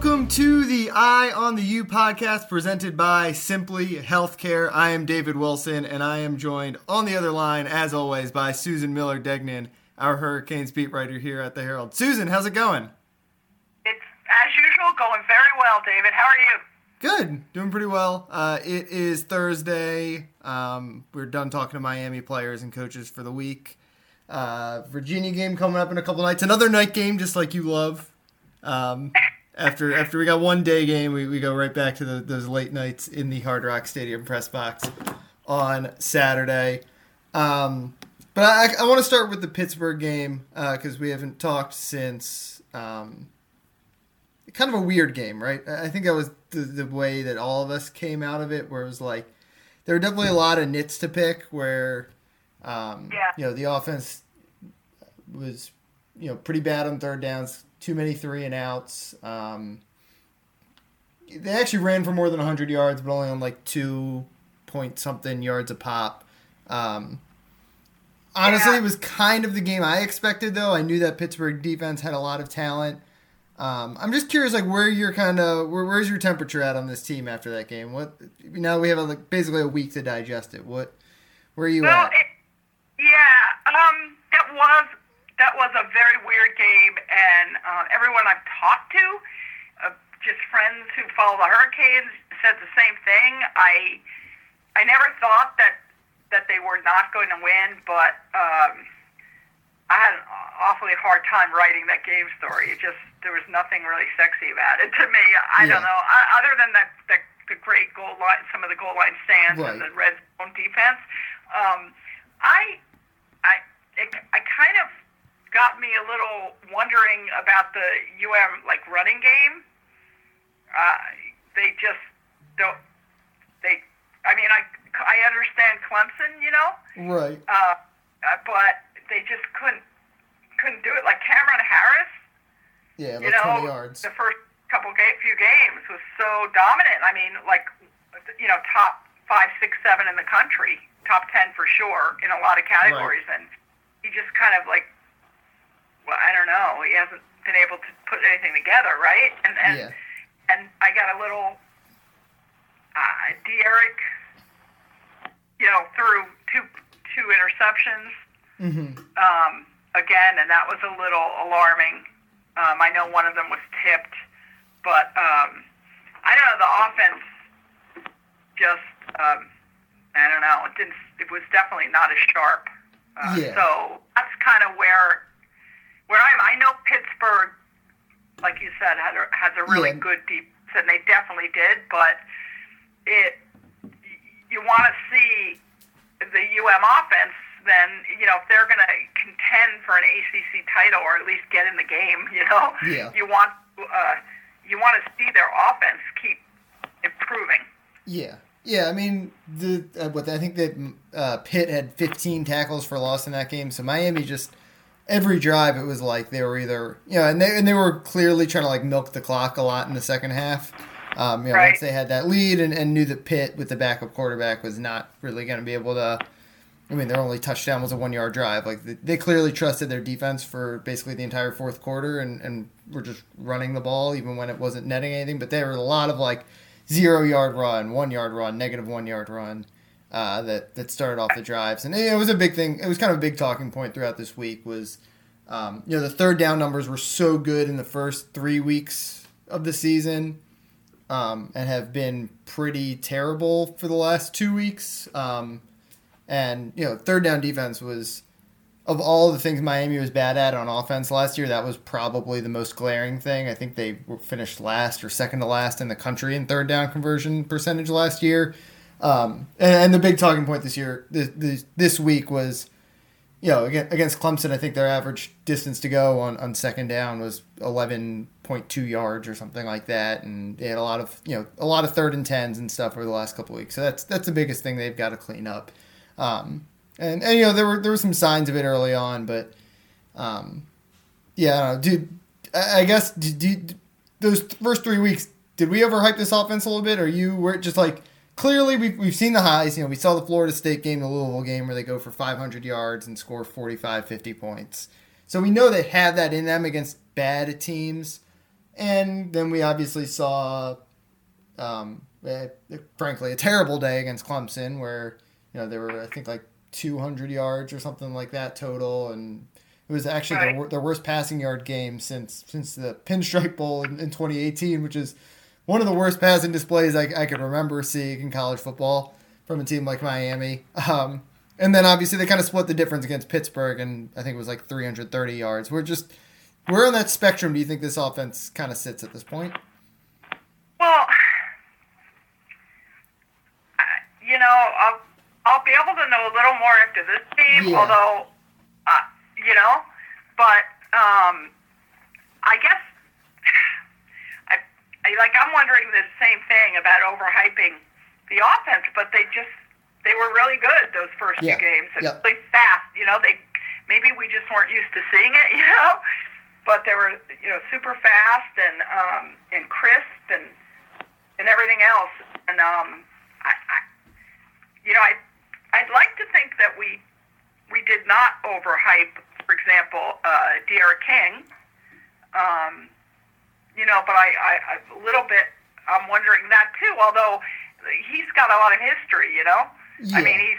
Welcome to the Eye on the U podcast presented by Simply Healthcare. I am David Wilson and I am joined on the other line, as always, by Susan Miller Degnan, our Hurricanes beat writer here at the Herald. Susan, how's it going? It's, as usual, going very well, David. How are you? Good, doing pretty well. Uh, it is Thursday. Um, we're done talking to Miami players and coaches for the week. Uh, Virginia game coming up in a couple nights. Another night game, just like you love. Um, after after we got one day game, we, we go right back to the, those late nights in the Hard Rock Stadium press box on Saturday. Um, but I, I want to start with the Pittsburgh game because uh, we haven't talked since. Um, kind of a weird game, right? I think that was the, the way that all of us came out of it, where it was like there were definitely a lot of nits to pick. Where um, yeah. you know the offense was you know pretty bad on third downs, too many three and outs. Um, they actually ran for more than 100 yards, but only on like two point something yards a pop. Um, honestly, yeah. it was kind of the game I expected, though. I knew that Pittsburgh defense had a lot of talent. Um, I'm just curious, like where you're kind of where, where's your temperature at on this team after that game? What now we have a, like basically a week to digest it. What where are you well, at? It, yeah, um, that was that was a very weird game, and uh, everyone I've talked to, uh, just friends who follow the Hurricanes, said the same thing. I I never thought that that they were not going to win, but um, I had an awfully hard time writing that game story. It just there was nothing really sexy about it to me. I yeah. don't know, I, other than that the, the great goal line, some of the goal line stands right. and the red zone defense. Um, I I it, I kind of got me a little wondering about the UM like running game. Uh, they just don't. They. I mean, I I understand Clemson, you know. Right. Uh, uh, but they just couldn't couldn't do it. Like Cam'Ron Harris. Yeah, you know, 20 yards. The first couple ga- few games was so dominant. I mean, like you know, top five, six, seven in the country, top ten for sure in a lot of categories, right. and he just kind of like well, I don't know. He hasn't been able to put anything together, right? And and yeah. and I got a little uh, D'Eriq, you know, threw two two interceptions mm-hmm. um, again, and that was a little alarming. Um, I know one of them was tipped, but um, I don't know. The offense just um, I don't know. It didn't. It was definitely not as sharp. Uh, yeah. So that's kind of where where I'm, I know Pittsburgh, like you said, had a, has a really yeah. good deep, and they definitely did. But it, you want to see the UM offense. Then you know if they're going to contend for an ACC title or at least get in the game, you know, yeah. you want uh, you want to see their offense keep improving. Yeah. Yeah, I mean, the uh, what I think that uh, Pitt had 15 tackles for loss in that game, so Miami just every drive it was like they were either you know and they and they were clearly trying to like milk the clock a lot in the second half. Um, you know, right. once they had that lead and, and knew that Pitt with the backup quarterback was not really going to be able to. I mean, their only touchdown was a one yard drive. Like they, they clearly trusted their defense for basically the entire fourth quarter and and were just running the ball even when it wasn't netting anything. But there were a lot of like zero yard run, one yard run, negative one yard run uh, that that started off the drives, and it was a big thing. It was kind of a big talking point throughout this week. Was um, you know the third down numbers were so good in the first three weeks of the season, um, and have been pretty terrible for the last two weeks. Um, and you know third down defense was of all the things Miami was bad at on offense last year, that was probably the most glaring thing. I think they finished last or second to last in the country in third down conversion percentage last year. Um, and, and, the big talking point this year, this, this, this week was, you know, against Clemson, I think their average distance to go on, on second down was 11.2 yards or something like that. And they had a lot of, you know, a lot of third and tens and stuff over the last couple weeks. So that's, that's the biggest thing they've got to clean up. Um, and, and, you know, there were, there were some signs of it early on, but, um, yeah, I know, dude, I, I guess, did, those first three weeks, did we overhype this offense a little bit? Or you were just like, clearly we've, we've seen the highs. You know, we saw the Florida State game, the Louisville game, where they go for 500 yards and score 45, 50 points. So we know they have that in them against bad teams. And then we obviously saw, um, frankly, a terrible day against Clemson where, you know, there were, I think, like 200 yards or something like that total. And it was actually Right. their, their worst passing yard game since since the Pinstripe Bowl in, in 2018, which is one of the worst passing displays I, I could remember seeing in college football from a team like Miami. Um, and then obviously they kind of split the difference against Pittsburgh, and I think it was like 330 yards. We're just where on that spectrum do you think this offense kind of sits at this point? Well, you know, I'll I'll be able to know a little more after this game, Yeah. although, uh, you know, but um, I guess like I'm wondering the same thing about overhyping the offense, but they just they were really good those first Yeah. few games and Yeah. really fast. You know, they maybe we just weren't used to seeing it. You know, but they were you know super fast and um, and crisp and and everything else. And um, I, I, you know, I, I'd like to think that we, we did not overhype, for example, uh, D'Eriq King. Um, you know, but I, I, I, a little bit, I'm wondering that too. Although he's got a lot of history, you know. Yeah. I mean, he's,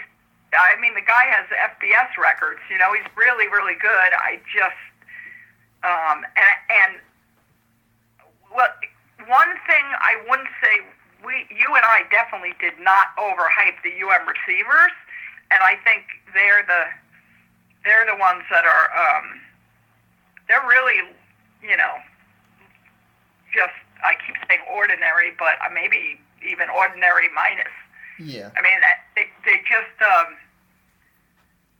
I mean, the guy has FBS records. You know, he's really, really good. I just, um, and and well, one thing I wouldn't say we, you and I definitely did not overhype the UM receivers, and I think they're the they're the ones that are um, they're really you know just I keep saying ordinary, but uh, maybe even ordinary minus. Yeah. I mean, they they just um,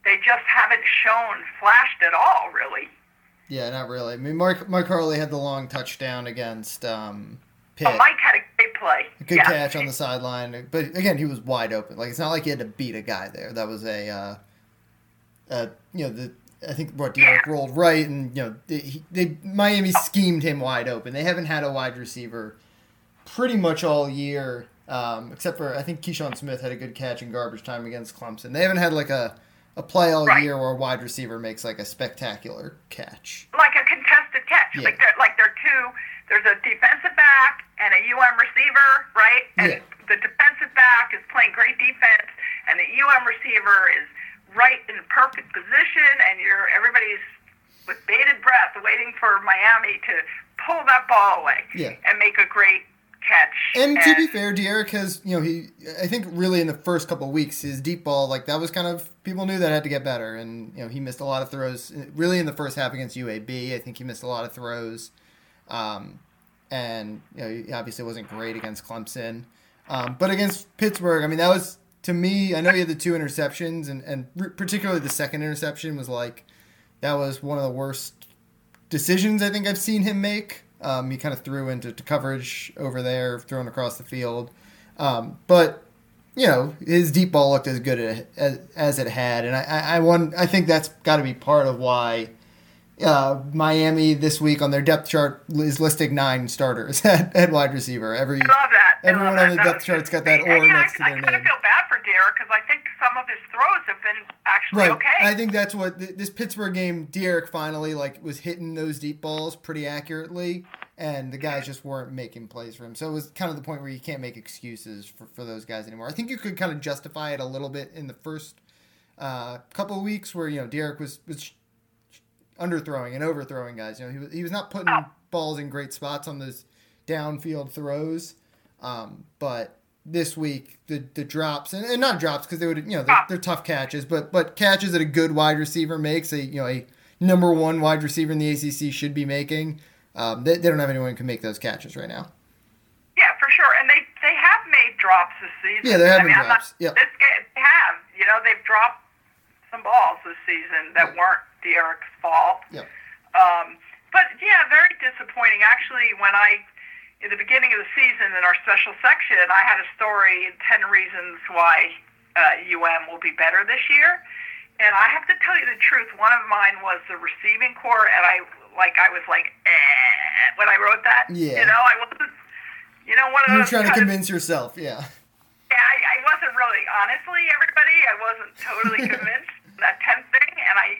they just haven't shown flashed at all, really. Yeah, not really. I mean, Mark Mark Harley had the long touchdown against um, Pitt. But Mike had a great play. Good yeah. catch on the sideline, but again, he was wide open. Like it's not like he had to beat a guy there. That was a, uh, uh you know, the I think what D'Eriq Yeah. rolled right, and you know, they, they Miami schemed him wide open. They haven't had a wide receiver pretty much all year, um, except for I think Keyshawn Smith had a good catch in garbage time against Clemson. They haven't had like a a play all Right. year where a wide receiver makes like a spectacular catch. like a contested catch. Yeah. Like they're like they're two. There's a defensive back and a UM receiver, right? And Yeah. the defensive back is playing great defense, and the UM receiver is right in perfect position, and you're everybody's with bated breath waiting for Miami to pull that ball away Yeah. and make a great catch. And to be fair, D'Eriq has, you know, he, I think really in the first couple of weeks, his deep ball, like that was kind of, people knew that had to get better. And, you know, he missed a lot of throws, really in the first half against UAB. I think he missed a lot of throws. Um, and, you know, he obviously wasn't great against Clemson. Um, but against Pittsburgh, I mean, that was, to me, I know he had the two interceptions, and, and particularly the second interception was like, that was one of the worst decisions I think I've seen him make. Um, he kind of threw into to coverage over there, thrown across the field. Um, but you know, his deep ball looked as good as, as it had, and I, I, I want I think that's got to be part of why uh, Miami this week on their depth chart is listing nine starters at, at wide receiver. Every I love that. I everyone on the that. depth chart's got that or yeah, next to their I name. Of feel bad for D'Eriq because I think some of his throws have been actually Right. okay. I think that's what th- this Pittsburgh game. D'Eriq finally like was hitting those deep balls pretty accurately, and the guys just weren't making plays for him. So it was kind of the point where you can't make excuses for, for those guys anymore. I think you could kind of justify it a little bit in the first uh, couple of weeks where you know D'Eriq was was underthrowing and overthrowing guys. You know he was he was not putting Oh. balls in great spots on those downfield throws, um, but this week the the drops and, and not drops because they would you know they're, they're tough catches but but catches that a good wide receiver makes a you know a number one wide receiver in the ACC should be making um, they, they don't have anyone who can make those catches right now Yeah, for sure. And they they have made drops this season. Yeah, there have I been mean, not- drops. Yep. This game, they have. You know, they've dropped some balls this season that Yeah. weren't D'Eriq's fault. yep Um, but yeah, very disappointing. Actually, when I in the beginning of the season in our special section, I had a story, ten reasons why uh, UM will be better this year. And I have to tell you the truth. One of mine was the receiving corps, and I like I was like, eh, when I wrote that. Yeah. You know, I wasn't. You know, one of you're trying to kind of- convince yourself yeah yeah, I, I wasn't really, honestly, everybody, I wasn't totally convinced that 10th thing, and I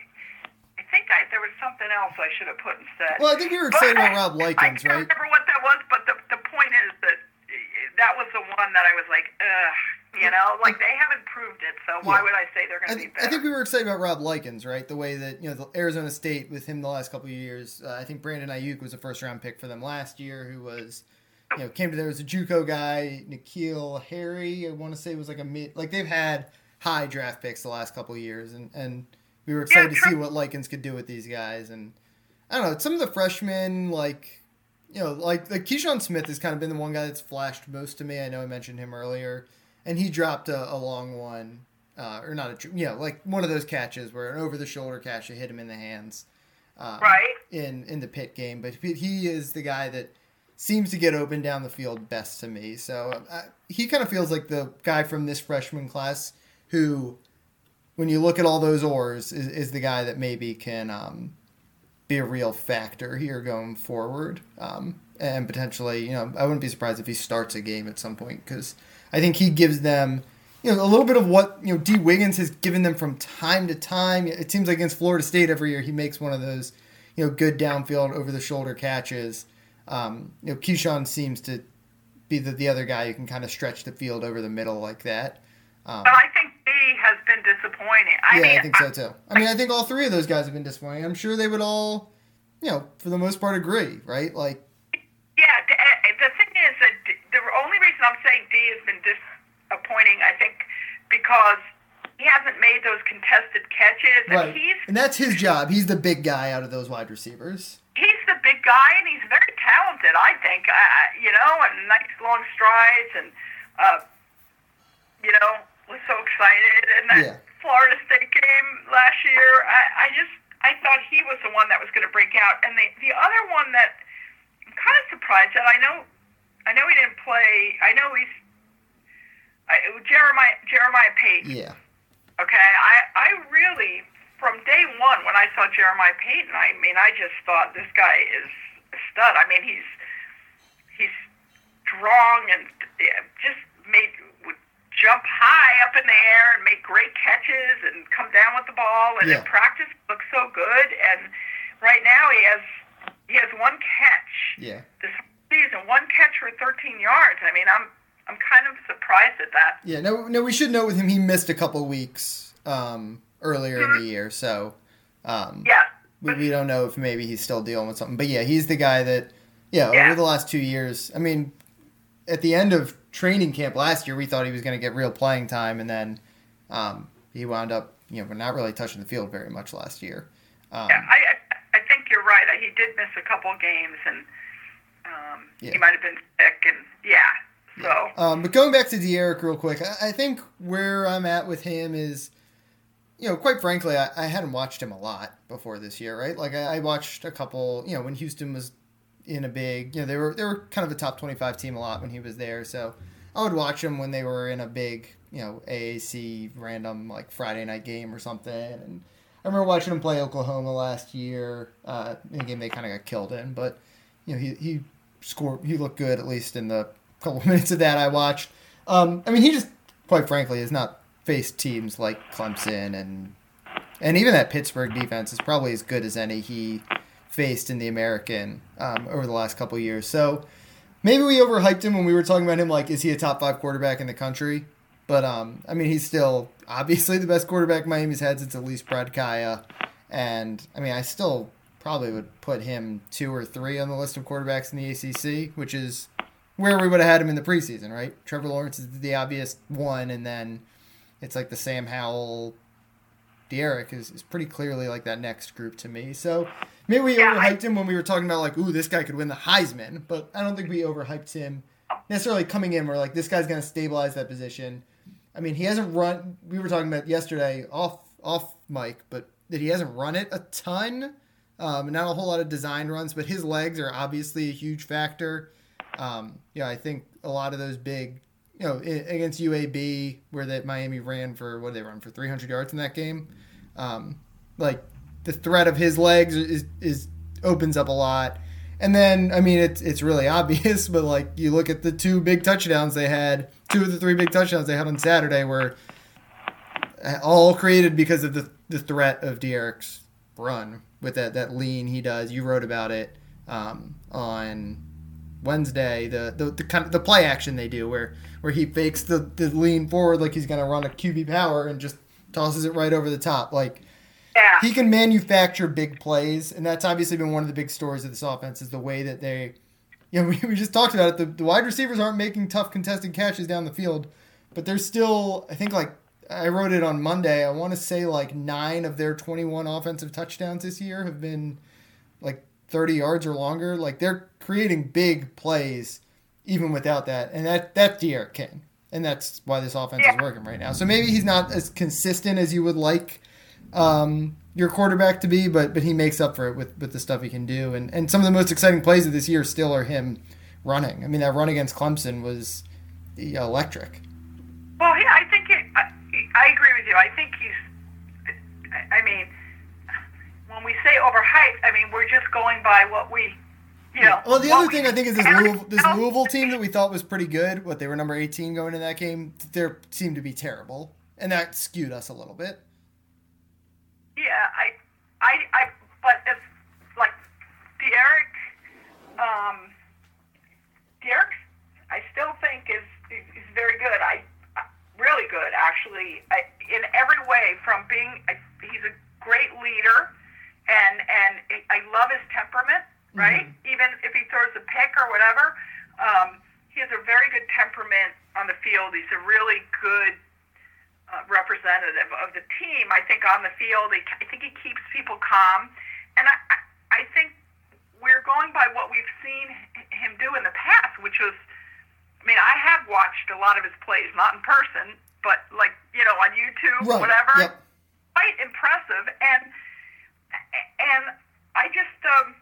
think I, there was something else I should have put instead. Well, I think you were excited about Rob Likens, right? I can't right? remember what that was, but the, the point is that that was the one that I was like, ugh. You know, like they haven't proved it, so why yeah. would I say they're going to be better? I think we were excited about Rob Likens, right? The way that you know the Arizona State with him the last couple of years. Uh, I think Brandon Aiyuk was a first round pick for them last year, who was you know came to there was a JUCO guy, N'Keal Harry. I want to say it was like a mid. Like they've had high draft picks the last couple of years, and and we were excited to see what Likens could do with these guys. And I don't know, some of the freshmen like. You know, like like Keyshawn Smith has kind of been the one guy that's flashed most to me. I know I mentioned him earlier, and he dropped a, a long one uh, or not a you know like one of those catches where an over the shoulder catch that hit him in the hands um, Right. in in the Pitt game but he he is the guy that seems to get open down the field best to me so uh, he kind of feels like the guy from this freshman class who when you look at all those ores is, is the guy that maybe can um, be a real factor here going forward um, and potentially you know I wouldn't be surprised if he starts a game at some point because I think he gives them you know, a little bit of what you know Dee Wiggins has given them from time to time. It seems like against Florida State every year he makes one of those, you know, good downfield over the shoulder catches. Um, you know, Keyshawn seems to be the, the other guy who can kind of stretch the field over the middle like that. Um, But I think disappointing. I yeah, mean, I think so too. I mean, I think all three of those guys have been disappointing. I'm sure they would all, you know, for the most part agree, right? Like, Yeah, the, uh, the thing is that the only reason I'm saying D has been disappointing, I think, because he hasn't made those contested catches, and right, he's and that's his job. He's the big guy out of those wide receivers. he's the big guy, and he's very talented. I think, uh, you know, and nice long strides, and uh, you know, was so excited. And that Yeah. Florida State game last year, I, I just I thought he was the one that was going to break out, and the the other one that I'm kind of surprised that I know I know he didn't play. I know he's I, Jeremiah Jeremiah Payton. Yeah, Okay, I I really from day one when I saw Jeremiah Payton, I mean I just thought this guy is a stud. I mean he's he's strong and just made jump high up in the air and make great catches and come down with the ball and Yeah. in practice looks so good and right now he has he has one catch yeah. this season, one catch for 13 yards. I mean I'm I'm kind of surprised at that. Yeah, no, no. We should note with him, he missed a couple weeks um, earlier in the year, so um, Yeah. we, we don't know if maybe he's still dealing with something. But yeah, he's the guy that, yeah, Yeah. over the last two years. I mean, at the end of training camp last year, we thought he was going to get real playing time, and then um, he wound up, you know, not really touching the field very much last year. Um, Yeah, I I think you're right. He did miss a couple games, and um, Yeah. he might have been sick, and yeah. So Um, but going back to D'Eriq real quick, I, I think where I'm at with him is, you know, quite frankly, I, I hadn't watched him a lot before this year, right? Like I, I watched a couple, you know, when Houston was in a big, you know, they were they were kind of a top 25 team a lot when he was there, so I would watch them when they were in a big, you know, AAC random like Friday night game or something, and I remember watching him play Oklahoma last year uh, in a game they kind of got killed in, but you know, he he scored, he looked good at least in the couple minutes of that I watched. Um, I mean, he just, quite frankly, has not faced teams like Clemson and and even that Pittsburgh defense is probably as good as any he faced in the American um, over the last couple years. So maybe we overhyped him when we were talking about him. Like, is he a top five quarterback in the country? But um, I mean, he's still obviously the best quarterback Miami's had since at least Brad Kaaya. And I mean, I still probably would put him two or three on the list of quarterbacks in the ACC, which is where we would have had him in the preseason, right? Trevor Lawrence is the obvious one, and then it's like the Sam Howell, D'Eriq is, is pretty clearly like that next group to me. So maybe we Yeah, I- overhyped him when we were talking about like, ooh, this guy could win the Heisman, but I don't think we overhyped him necessarily coming in. We're like, this guy's going to stabilize that position. I mean, he hasn't run. We were talking about yesterday off off mic, but that he hasn't run it a ton. Um, not a whole lot of design runs, but his legs are obviously a huge factor. Um, know, I think a lot of those big, you know, against UAB where that Miami ran for what did they run for 300 yards in that game. Um, like the threat of his legs is is opens up a lot. And then I mean it's it's really obvious, but like you look at the two big touchdowns they had, two of the three big touchdowns they had on Saturday were all created because of the the threat of D'Eriq's run with that that lean he does. You wrote about it um, on Wednesday, the the, the kind of the play action they do where where he fakes the, the lean forward like he's gonna run a QB power and just tosses it right over the top. Like Yeah. he can manufacture big plays, and that's obviously been one of the big stories of this offense is the way that they, you know, we, we just talked about it. The, the wide receivers aren't making tough contested catches down the field, but they're still, I think, like I wrote it on Monday. I want to say like nine of their 21 offensive touchdowns this year have been like 30 yards or longer. Like they're creating big plays even without that, and that that's D'Eriq King, and that's why this offense Yeah. is working right now. So maybe he's not as consistent as you would like um, your quarterback to be, but but he makes up for it with, with the stuff he can do. And and some of the most exciting plays of this year still are him running. I mean, that run against Clemson was electric. Well, yeah, I think it, I, I agree with you. I think he's. I- I mean, when we say overhyped, I mean we're just going by what we, you know. Well, the other we- thing I think is this Louisville, this Louisville team that we thought was pretty good. What they were number eighteen going in that game, they seemed to be terrible, and that skewed us a little bit. Yeah, I, I, I, but if like D'Eriq, um, D'Eriq, I still think is is, is very good. I, really good actually I, in every way. From being, I, he's a great leader, and and I love his temperament. Right, even if he throws a pick or whatever, um, he has a very good temperament on the field. He's a really good uh, representative of the team. I think on the field, he, I think he keeps people calm, and I, I I think we're going by what we've seen him do in the past, which was, I mean, I have watched a lot of his plays, not in person, but like you know on YouTube, Right. whatever. Yep. Quite impressive, and and I just um,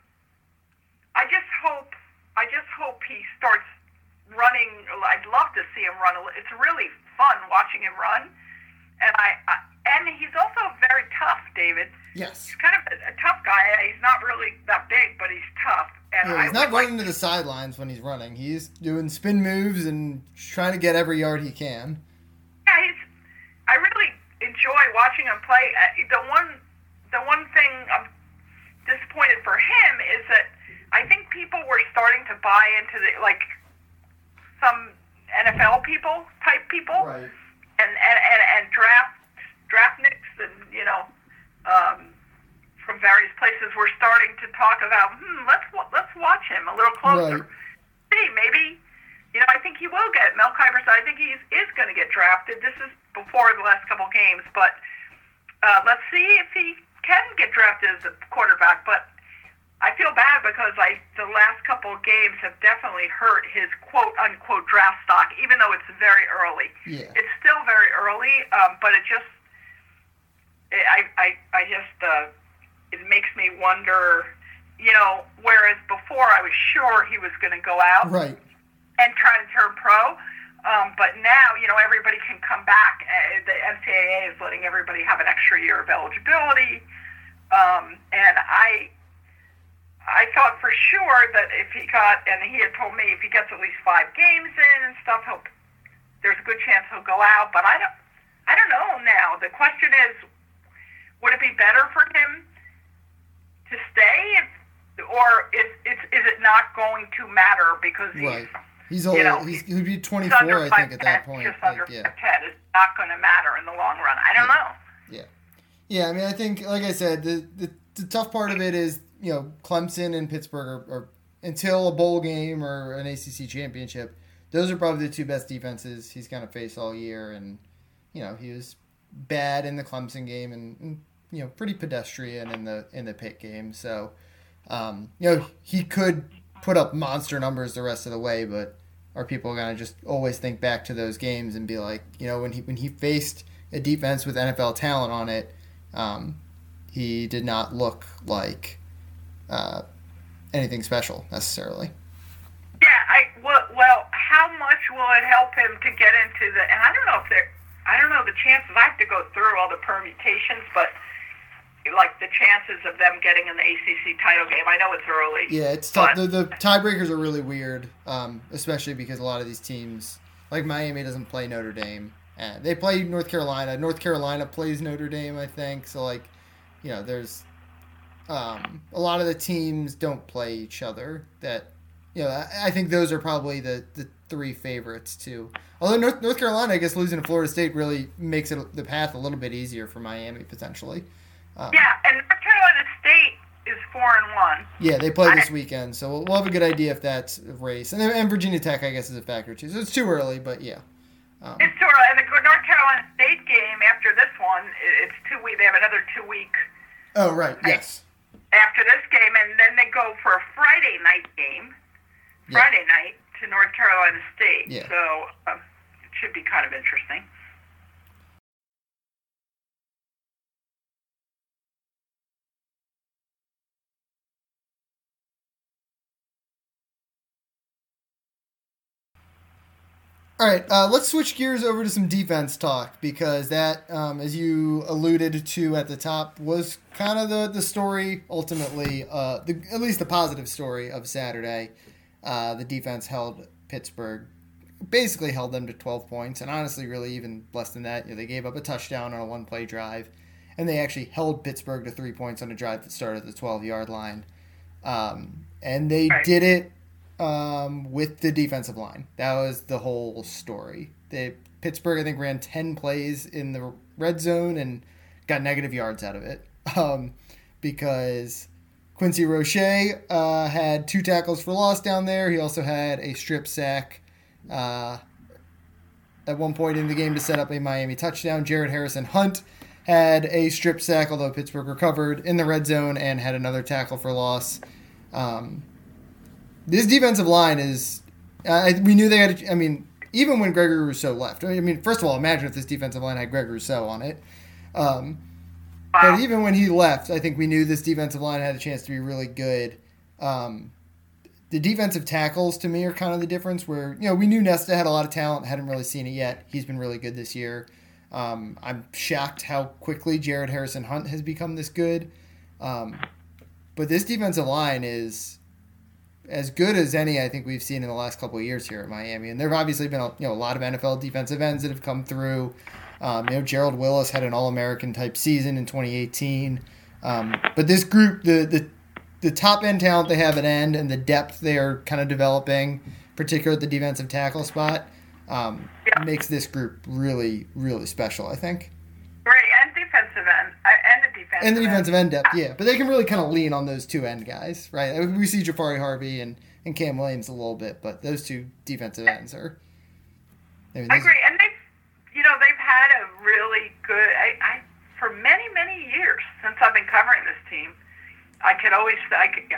I just hope I just hope he starts running. I'd love to see him run. It's really fun watching him run, and I, I and he's also very tough, David. Yes. He's kind of a, a tough guy. He's not really that big, but he's tough. And Yeah, he's I not running to the sidelines when he's running. He's doing spin moves and trying to get every yard he can. Yeah, he's. I really enjoy watching him play. Uh, The one, the one thing I'm disappointed for him is that I think people were starting to buy into the like some NFL people type people Right. and and, and, and draft draft nicks and you know um, from various places were starting to talk about hmm let's let's watch him a little closer. Right. See maybe you know I think he will get Mel Kiper said I think he is going to get drafted. This is before the last couple games, but uh, let's see if he can get drafted as a quarterback. But feel bad because I the last couple of games have definitely hurt his quote unquote draft stock, even though it's very early. Yeah. It's still very early, um, but it just it, I I I just uh, it makes me wonder. You know, whereas before I was sure he was going to go out Right. and try to turn pro. Um, but now, you know, everybody can come back. Uh, the NCAA is letting everybody have an extra year of eligibility. Um, and I, I thought for sure that if he got, and he had told me if he gets at least five games in and stuff, he'll, there's a good chance he'll go out. But I don't, I don't know now. The question is, would it be better for him to stay, if, or is, is is it not going to matter because he's Right. He's old. You know, he's, he'd be 24, I think, at that point. Just Like, under yeah. 5'10" is not going to matter in the long run. I don't know. Yeah. Yeah, I mean, I think, like I said, the, the, the tough part of it is, you know, Clemson and Pittsburgh are, are, until a bowl game or an ACC championship, those are probably the two best defenses he's going to face all year. And, you know, he was bad in the Clemson game and, and you know, pretty pedestrian in the in the Pitt game. So, um, you know, he could put up monster numbers the rest of the way, but are people going to just always think back to those games and be like, you know, when he when he faced a defense with NFL talent on it, um, he did not look like uh, anything special necessarily. Yeah, I well, well, how much will it help him to get into the? And I don't know if there, I don't know the chances. I have to go through all the permutations, but like the chances of them getting in the ACC title game. I know it's early. Yeah, it's tough. But- The, the tiebreakers are really weird, um, especially because a lot of these teams, like Miami, doesn't play Notre Dame. And they play North Carolina. North Carolina plays Notre Dame, I think. So, like, you know, there's um, a lot of the teams don't play each other that yeah, I think those are probably the, the three favorites too. Although North, North Carolina, I guess losing to Florida State really makes it the path a little bit easier for Miami potentially. Um, yeah, and North Carolina State is four and one. Yeah, they play this weekend, so we'll, we'll, have a good idea if that's a race. And, and Virginia Tech, I guess, is a factor too. So it's too early, but yeah. Um, it's too early. And the North Carolina State game after this one, it's two week. They have another two week. Oh right, yes. After this game, and then they go for a Friday night game. Friday yeah. night to North Carolina State. Yeah. So um, it should be kind of interesting. All right, uh, let's switch gears over to some defense talk because that, um, as you alluded to at the top, was kind of the, the story ultimately, uh, the, at least the positive story of Saturday. Uh, the defense held Pittsburgh, basically held them to 12 points, and honestly, really even less than that. You know, they gave up a touchdown on a one play drive, and they actually held Pittsburgh to three points on a drive that started at the 12 yard line. Um, and they did it um, with the defensive line. That was the whole story. They Pittsburgh, I think, ran ten plays in the red zone and got negative yards out of it um, because Quincy Roche uh, had two tackles for loss down there. He also had a strip sack uh, at one point in the game to set up a Miami touchdown. Jared Harrison Hunt had a strip sack, although Pittsburgh recovered in the red zone and had another tackle for loss. Um, this defensive line is. Uh, we knew they had. I mean, even when Gregory Rousseau left. I mean, first of all, imagine if this defensive line had Gregory Rousseau on it. Um, wow. But even when he left, I think we knew this defensive line had a chance to be really good. Um, the defensive tackles to me are kind of the difference. Where you know we knew Nesta had a lot of talent, hadn't really seen it yet. He's been really good this year. Um, I'm shocked how quickly Jared Harrison Hunt has become this good. Um, but this defensive line is as good as any I think we've seen in the last couple of years here at Miami. And there have obviously been a, you know a lot of NFL defensive ends that have come through. Um, you know, Gerald Willis had an All American type season in 2018. Um, but this group, the the the top end talent they have at end and the depth they are kind of developing, particularly at the defensive tackle spot, um, yeah. makes this group really really special. I think. Great and defensive end and the defensive and the defensive end, end depth, yeah. But they can really kind of lean on those two end guys, right? We see Jahfari Harvey and, and Cam Williams a little bit, but those two defensive ends are. I, mean, I agree, and they've you know they've had a really good. I, I for many many years since I've been covering this team, I could always I could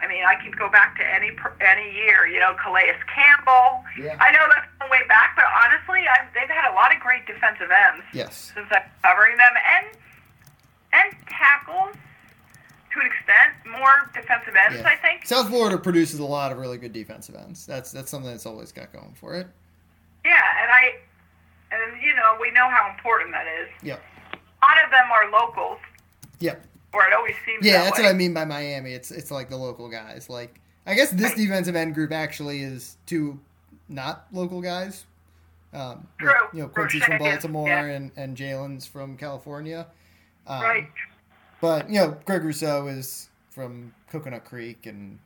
I mean, I can go back to any any year. You know, Calais Campbell. Yeah. I know that's a way back, but honestly, I've, they've had a lot of great defensive ends. Yes. Since I'm covering them, and and tackles to an extent, more defensive ends. Yeah. I think. South Florida produces a lot of really good defensive ends. That's that's something that's always got going for it. Yeah, and I, and you know, we know how important that is. Yeah. A lot of them are locals. Yeah or it always seems. Yeah, that that's way. what I mean by Miami. It's it's like the local guys. Like I guess this defensive end group actually is two not local guys. Um, True. you know, Quincy's from Baltimore yeah. and, and Jaelan's from California. Um, right. But, you know, Greg Rousseau is from Coconut Creek and.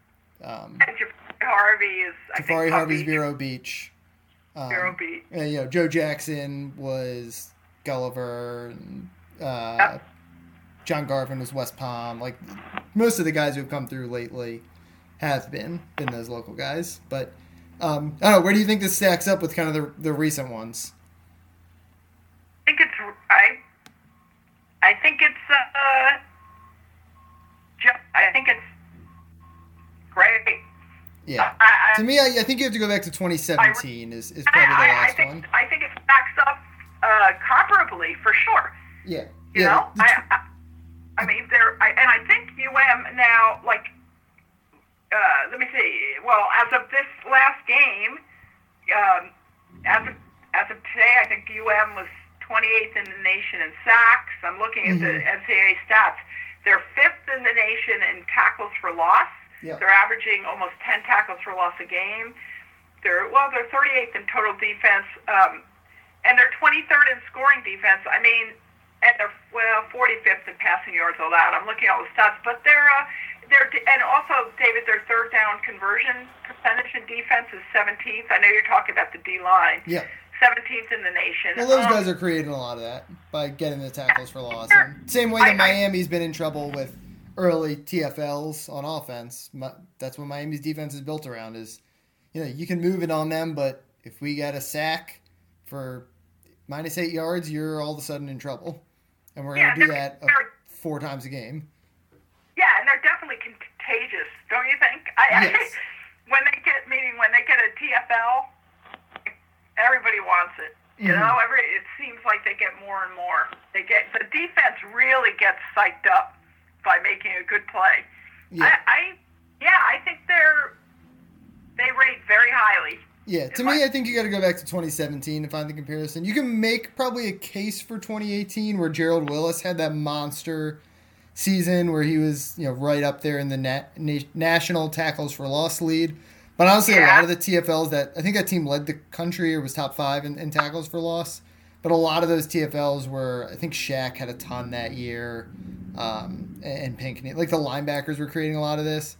Um, and Harvey is. I Jahfari Harvey's Vero Beach. Um, Vero Beach. And, you know, Joe Jackson was Gulliver and. Uh, yep. John Garvin was West Palm. Like most of the guys who have come through lately have been been those local guys. But um, I don't know. Where do you think this stacks up with kind of the the recent ones? I think it's I. I think it's uh. I think it's great. Yeah. I, I, to me, I, I, think you have to go back to 2017 is, is probably the last I think, one. I think it stacks up uh, comparably for sure. Yeah. You yeah. know, I, I mean, there, I, and I think UM now, like, uh, let me see. Well, as of this last game, um, as of as of today, I think UM was 28th in the nation in sacks. I'm looking at mm-hmm. the NCAA stats. They're fifth in the nation in tackles for loss. Yep. They're averaging almost 10 tackles for loss a game. They're well, they're 38th in total defense, um, and they're 23rd in scoring defense. I mean, and they're well 45th in passing yards allowed. I'm looking at all the stats, but they're uh, their and also David, their third down conversion percentage in defense is 17th. I know you're talking about the D line. Yeah. 17th in the nation. Well, those Um, guys are creating a lot of that by getting the tackles for loss. And same way that I- Miami's been in trouble with early TFLs on offense. That's what Miami's defense is built around. Is you know you can move it on them, but if we get a sack for minus eight yards, you're all of a sudden in trouble, and we're Yeah, gonna do that four times a game. Yeah, and they're definitely contagious, don't you think? I, Yes. I when they get meaning when they get a TFL, everybody wants it. You Mhm. know, every it seems like they get more and more. They get the defense really gets psyched up by making a good play. Yeah. I, I yeah, I think they're they rate very highly. Yeah, to me, I- think you got to go back to 2017 to find the comparison. You can make probably a case for 2018 where Gerald Willis had that monster season where he was, you know, right up there in the na- na- national tackles for loss lead. But honestly, a lot of the TFLs that I think that team led the country or was top five in, in tackles for loss. But a lot of those TFLs were, I think Shaq had a ton that year, um, and, and Pinckney. Like the linebackers were creating a lot of this.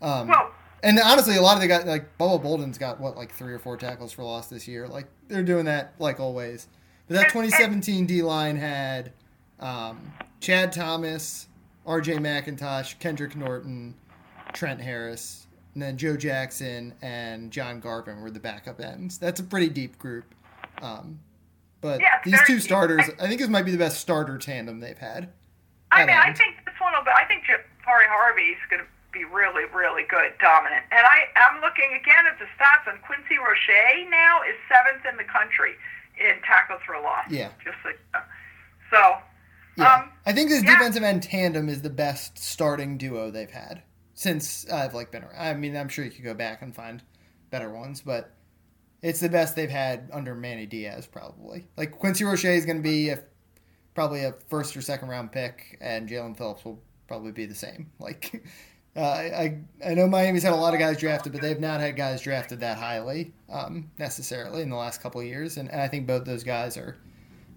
Um, Well, and honestly, a lot of the guys, like Bubba Bolden's got what, like three or four tackles for loss this year. Like they're doing that like always. But that 2017 D line had um, Chad Thomas, R.J. McIntosh, Kendrick Norton, Trent Harris, and then Joe Jackson and John Garvin were the backup ends. That's a pretty deep group. Um, but Yeah, these two starters, I think this might be the best starter tandem they've had. I mean, I think this one will be. I think Jahfari Harvey's going to be really, really good, dominant. And I, I'm looking again at the stats, and Quincy Roche now is seventh in the country in tackles for loss. Yeah. Just so, you so Yeah, um, I think this yeah. defensive end tandem is the best starting duo they've had since I've like been around. I mean, I'm sure you could go back and find better ones, but it's the best they've had under Manny Diaz, probably. Like Quincy Roche is going to be a, probably a first or second round pick, and Jaelan Phillips will probably be the same. Like, uh, I I know Miami's had a lot of guys drafted, but they've not had guys drafted that highly um, necessarily in the last couple years, and, and I think both those guys are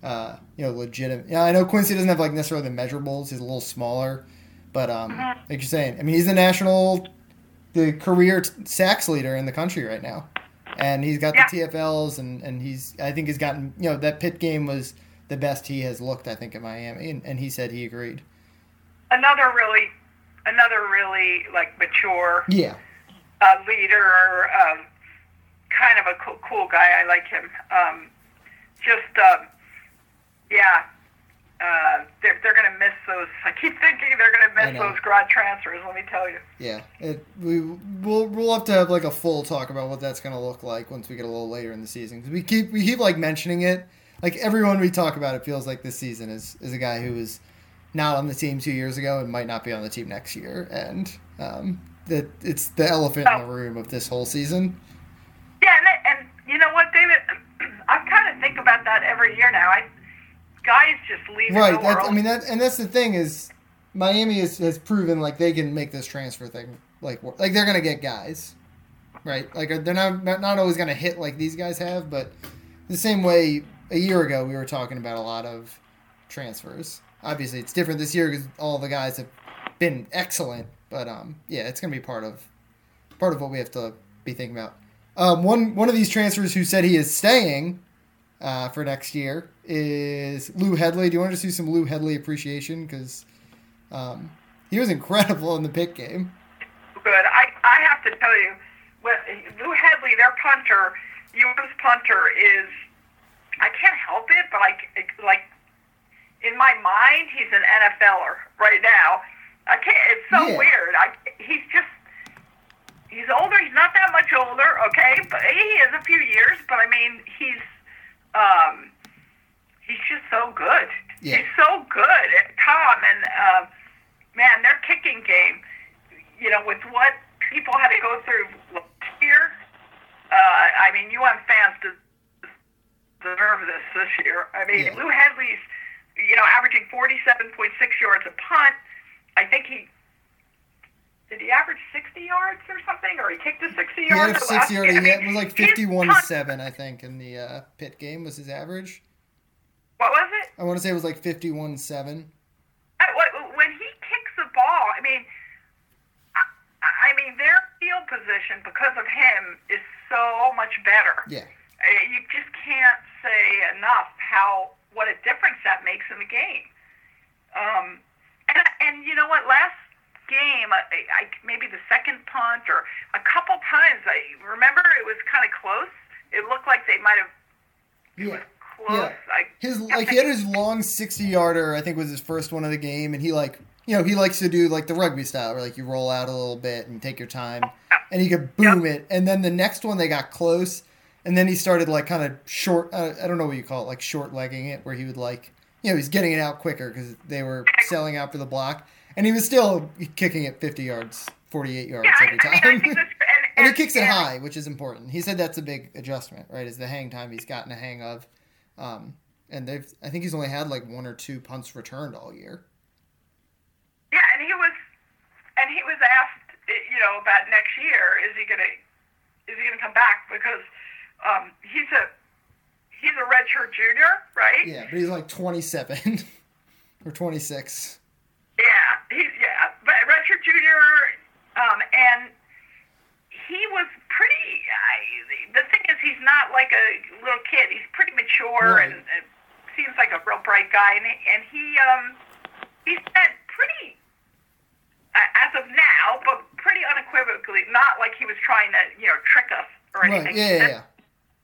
uh, you know, legitimate. Yeah, I know Quincy doesn't have like necessarily the measurables. He's a little smaller, but um, Mm-hmm. like you're saying, I mean, he's the national, the career t- sacks leader in the country right now, and he's got Yeah. the TFLs, and and he's I think he's gotten you know that Pitt game was the best he has looked I think in Miami, and, and he said he agreed. another really, another really like mature Yeah, uh, leader, um, kind of a cool, cool guy. I like him. Um, just, um, yeah, uh, they're, they're going to miss those. I keep thinking they're going to miss those grad transfers. Let me tell you. yeah. It, we we'll we'll have to have like a full talk about what that's gonna look like once we get a little later in the season 'Cause we keep we keep like mentioning it. Like everyone we talk about, it feels like this season is is a guy who was not on the team two years ago and might not be on the team next year, and um, that it's the elephant in the room of this whole season. Yeah, and, and you know what, David? I kind of think about that every year now. I guys just leave Right. the That, world. I mean, that and that's the thing is, Miami has, has proven like they can make this transfer thing like work. like they're gonna get guys, right? Like they're not not not always gonna hit like these guys have, but the same way a year ago we were talking about a lot of transfers. Obviously, it's different this year because all the guys have been excellent. But um, yeah, it's gonna be part of part of what we have to be thinking about. Um, one one of these transfers who said he is staying uh, for next year is Lou Hedley. Do you want to see some Lou Hedley appreciation? Because um, he was incredible in the pick game. good. I I have to tell you, what, Lou Hedley, their punter, U.S. punter, is I can't help it, but I like in my mind he's an NFLer right now. I can't. It's so Yeah. weird. I he's just he's older. He's not that much older, okay, but he is a few years. But I mean, he's um he's just so good. Yeah. He's so good and calm and uh, man, their kicking game. You know, with what people had to go through last year. Uh, I mean, UM fans des- deserve this this year. I mean, Yeah. Lou Hedley's, you know, averaging 47.6 yards a punt. I think he did he average 60 yards or something, or he kicked a 60 He had a sixty yard. year? I mean, was like he's fifty one punt- seven, I think, in the uh, Pitt game was his average. What was it? I want to say it was like fifty one seven. When he kicks the ball, I mean, I mean, their field position because of him is so much better. Yeah. Uh, You just can't say enough how what a difference that makes in the game. Um, and and you know what? Last game, I, I maybe the second punt or a couple times. I remember it was kind of close. It looked like they might have Yeah. close. Yeah. I His like he had his long sixty yarder, I think was his first one of the game, and he like you know, he likes to do like the rugby style where like you roll out a little bit and take your time and he could boom it. And then the next one they got close and then he started like kind of short uh, I don't know what you call it, like short legging it where he would like you know, he's getting it out quicker cuz they were selling out for the block and he was still kicking it 50 yards, 48 yards yeah, every I mean, I time. that's, and, and he and- kicks it and- high, which is important. He said that's a big adjustment, right? Is the hang time he's gotten a hang of. Um, and they've, I think he's only had like one or two punts returned all year. Yeah, and he was, and he was asked, eh, you know, about next year. Is he gonna, is he gonna come back? Because um, he's a, he's a redshirt junior, right? Yeah, but he's like 27 or 26. Yeah, he's yeah, but junior, um, and he was pretty. I, the thing is, he's not like a little kid. He's pretty mature Right. and, and seems like a real bright guy. And, and he um, he said pretty, uh, as of now, but pretty unequivocally, not like he was trying to you know trick us or Right, anything. yeah, yeah, yeah.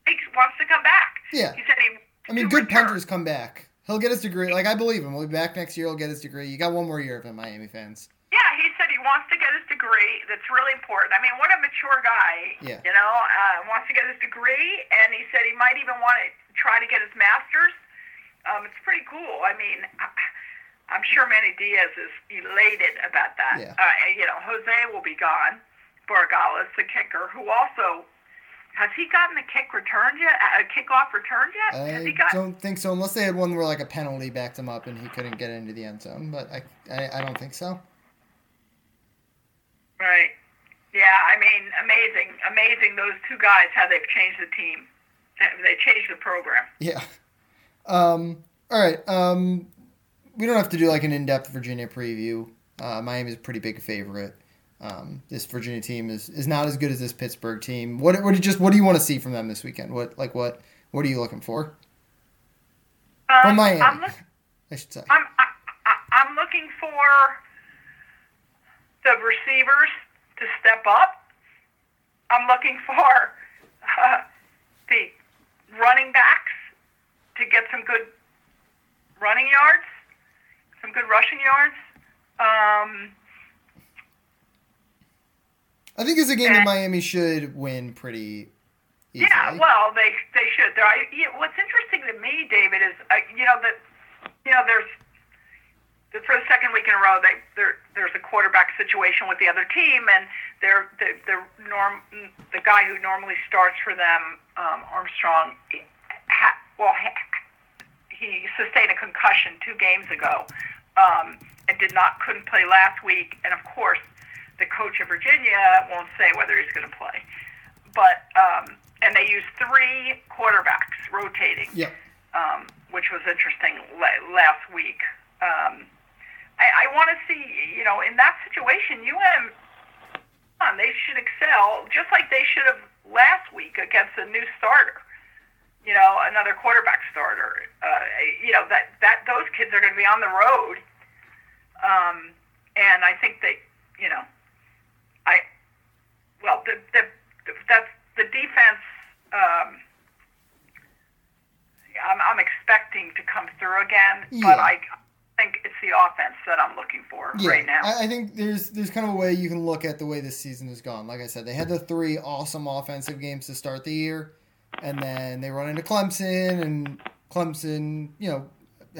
he wants to come back. Yeah. he said he. I mean, good return. punters come back. He'll get his degree. Like, I believe him. He'll be back next year. He'll get his degree. You got one more year of him, Miami fans. Yeah, he said wants to get his degree. That's really important. I mean, what a mature guy. Yeah. You know, uh, wants to get his degree, and he said he might even want to try to get his master's. Um, it's pretty cool. I mean, I- I'm sure Manny Diaz is elated about that. Yeah. Uh, you know, Jose will be gone. Borregales, the kicker, who also has he gotten a kick returned yet? A kickoff returned yet? has I he got? don't think so, unless they had one where like a penalty backed him up and he couldn't get into the end zone. But I, I, I don't think so. Right. Yeah, I mean, amazing, amazing. Those two guys, how they've changed the team. They changed the program. Yeah. Um, all right. Um, we don't have to do like an in-depth Virginia preview. Uh, Miami's a pretty big favorite. Um, this Virginia team is, is not as good as this Pittsburgh team. What what do you just what do you want to see from them this weekend? What like what what are you looking for from Um, Miami? I'm, look, I should say. I'm, I, I- I'm looking for the receivers to step up. I'm looking for uh, the running backs to get some good running yards, some good rushing yards. Um, I think it's a game that Miami should win pretty easily. Yeah, well, they they should. There, I, you know, what's interesting to me, David, is uh, you know that you know there's for the second week in a row, they there's a quarterback situation with the other team, and they're the the norm the guy who normally starts for them, um, Armstrong, ha, well, ha, he sustained a concussion two games ago, um, and did not couldn't play last week, and of course, the coach of Virginia won't say whether he's going to play, but um, and they used three quarterbacks rotating Yeah. um, which was interesting la- last week. Um, I, I want to see, you know, in that situation, UM, on, they should excel just like they should have last week against a new starter. You know, another quarterback starter. Uh, you know that that those kids are going to be on the road, um, and I think they, you know, I, well, the the, the that's the defense. Um, I'm, I'm expecting to come through again, but I think it's the offense that I'm looking for Yeah, right now. I, I think there's there's kind of a way you can look at the way this season has gone. Like I said, they had the three awesome offensive games to start the year, and then they run into Clemson, and Clemson, you know,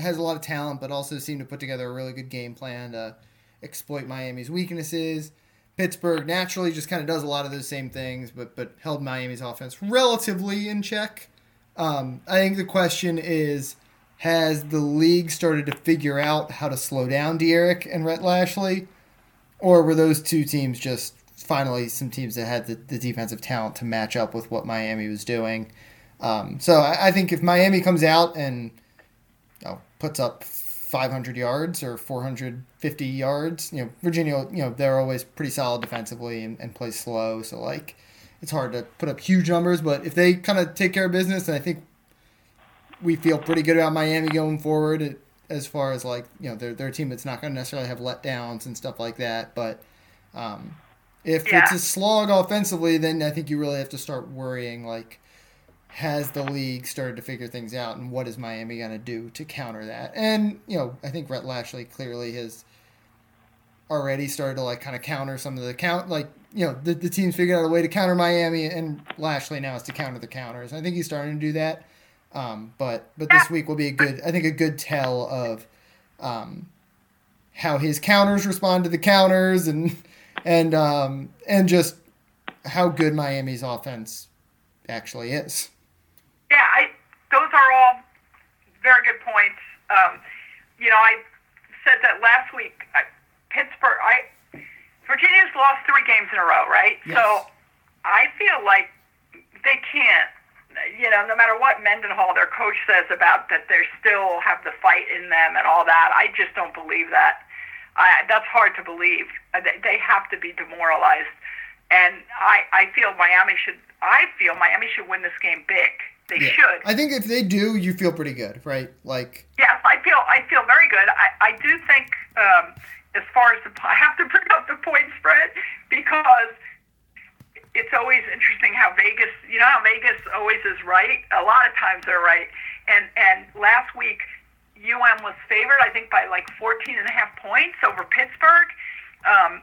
has a lot of talent, but also seemed to put together a really good game plan to exploit Miami's weaknesses. Pittsburgh naturally just kind of does a lot of those same things, but but held Miami's offense relatively in check. Um, I think the question is, has the league started to figure out how to slow down D'Eriq and Rhett Lashlee, or were those two teams just finally some teams that had the, the defensive talent to match up with what Miami was doing? Um, so I, I think if Miami comes out and you know, puts up 500 yards or 450 yards. You know, Virginia, you know, they're always pretty solid defensively and, and play slow. So, like, it's hard to put up huge numbers. But if they kind of take care of business, and I think we feel pretty good about Miami going forward as far as, like, you know, they're, they're a team that's not going to necessarily have letdowns and stuff like that. But um, if yeah. it's a slog offensively, then I think you really have to start worrying, like, has the league started to figure things out, and what is Miami going to do to counter that? And you know, I think Rhett Lashlee clearly has already started to like kind of counter some of the count, like you know, the, the teams figured out a way to counter Miami, and Lashley now is to counter the counters. I think he's starting to do that. Um, but but this week will be a good, I think, a good tell of um, how his counters respond to the counters, and and um, and just how good Miami's offense actually is. Yeah, I, those are all very good points. Um, you know, I said that last week. I, Pittsburgh, I Virginia's lost three games in a row, right? Yes. So I feel like they can't. You know, no matter what Mendenhall, their coach, says about that, they still have the fight in them and all that. I just don't believe that. I, that's hard to believe. They, they have to be demoralized, and I, I feel Miami should. I feel Miami should win this game big. They yeah. should. I think if they do, you feel pretty good, right? Like. Yes, I feel I feel very good. I, I do think um, as far as the I have to bring up the point spread because it's always interesting how Vegas, you know, how Vegas always is right. A lot of times they're right. And and last week, UM was favored, I think, by like 14 and a half points over Pittsburgh, um,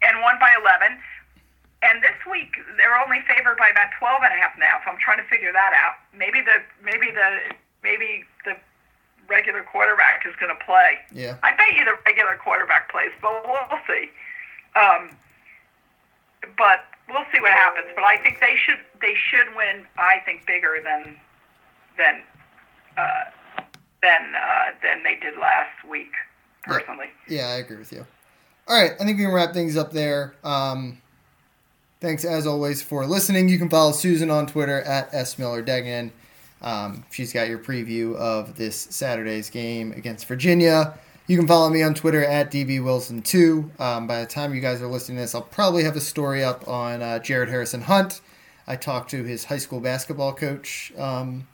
and won by 11. And this week they're only favored by about 12 and a half now. So I'm trying to figure that out. Maybe the maybe the maybe the regular quarterback is going to play. Yeah. I bet you the regular quarterback plays, but we'll see. Um, but we'll see what happens. But I think they should they should win. I think bigger than than uh, than uh, than they did last week. Personally. Yeah. yeah, I agree with you. All right, I think we can wrap things up there. Um, Thanks as always for listening. You can follow Susan on Twitter at S Miller Degnan. Um, she's got your preview of this Saturday's game against Virginia. You can follow me on Twitter at dbwilson2. Um, by the time you guys are listening to this, I'll probably have a story up on uh, Jared Harrison Hunt. I talked to his high school basketball coach um,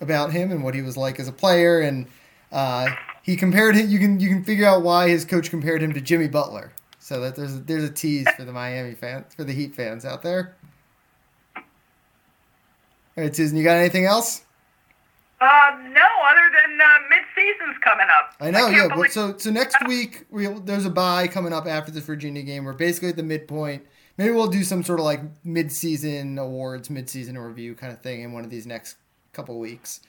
about him and what he was like as a player, and uh, he compared him. You can you can figure out why his coach compared him to Jimmy Butler. So that there's there's a tease for the Miami fans, for the Heat fans out there. All right, Susan, you got anything else? Uh, no, other than uh, mid-season's coming up. I know, I yeah. Believe- so so next week we there's a bye coming up after the Virginia game. We're basically at the midpoint. Maybe we'll do some sort of like mid-season awards, mid-season review kind of thing in one of these next couple weeks.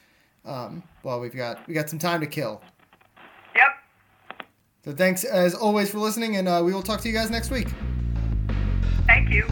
Um, well, we've got we got some time to kill. Yep. So thanks as always for listening, and uh, we will talk to you guys next week. Thank you.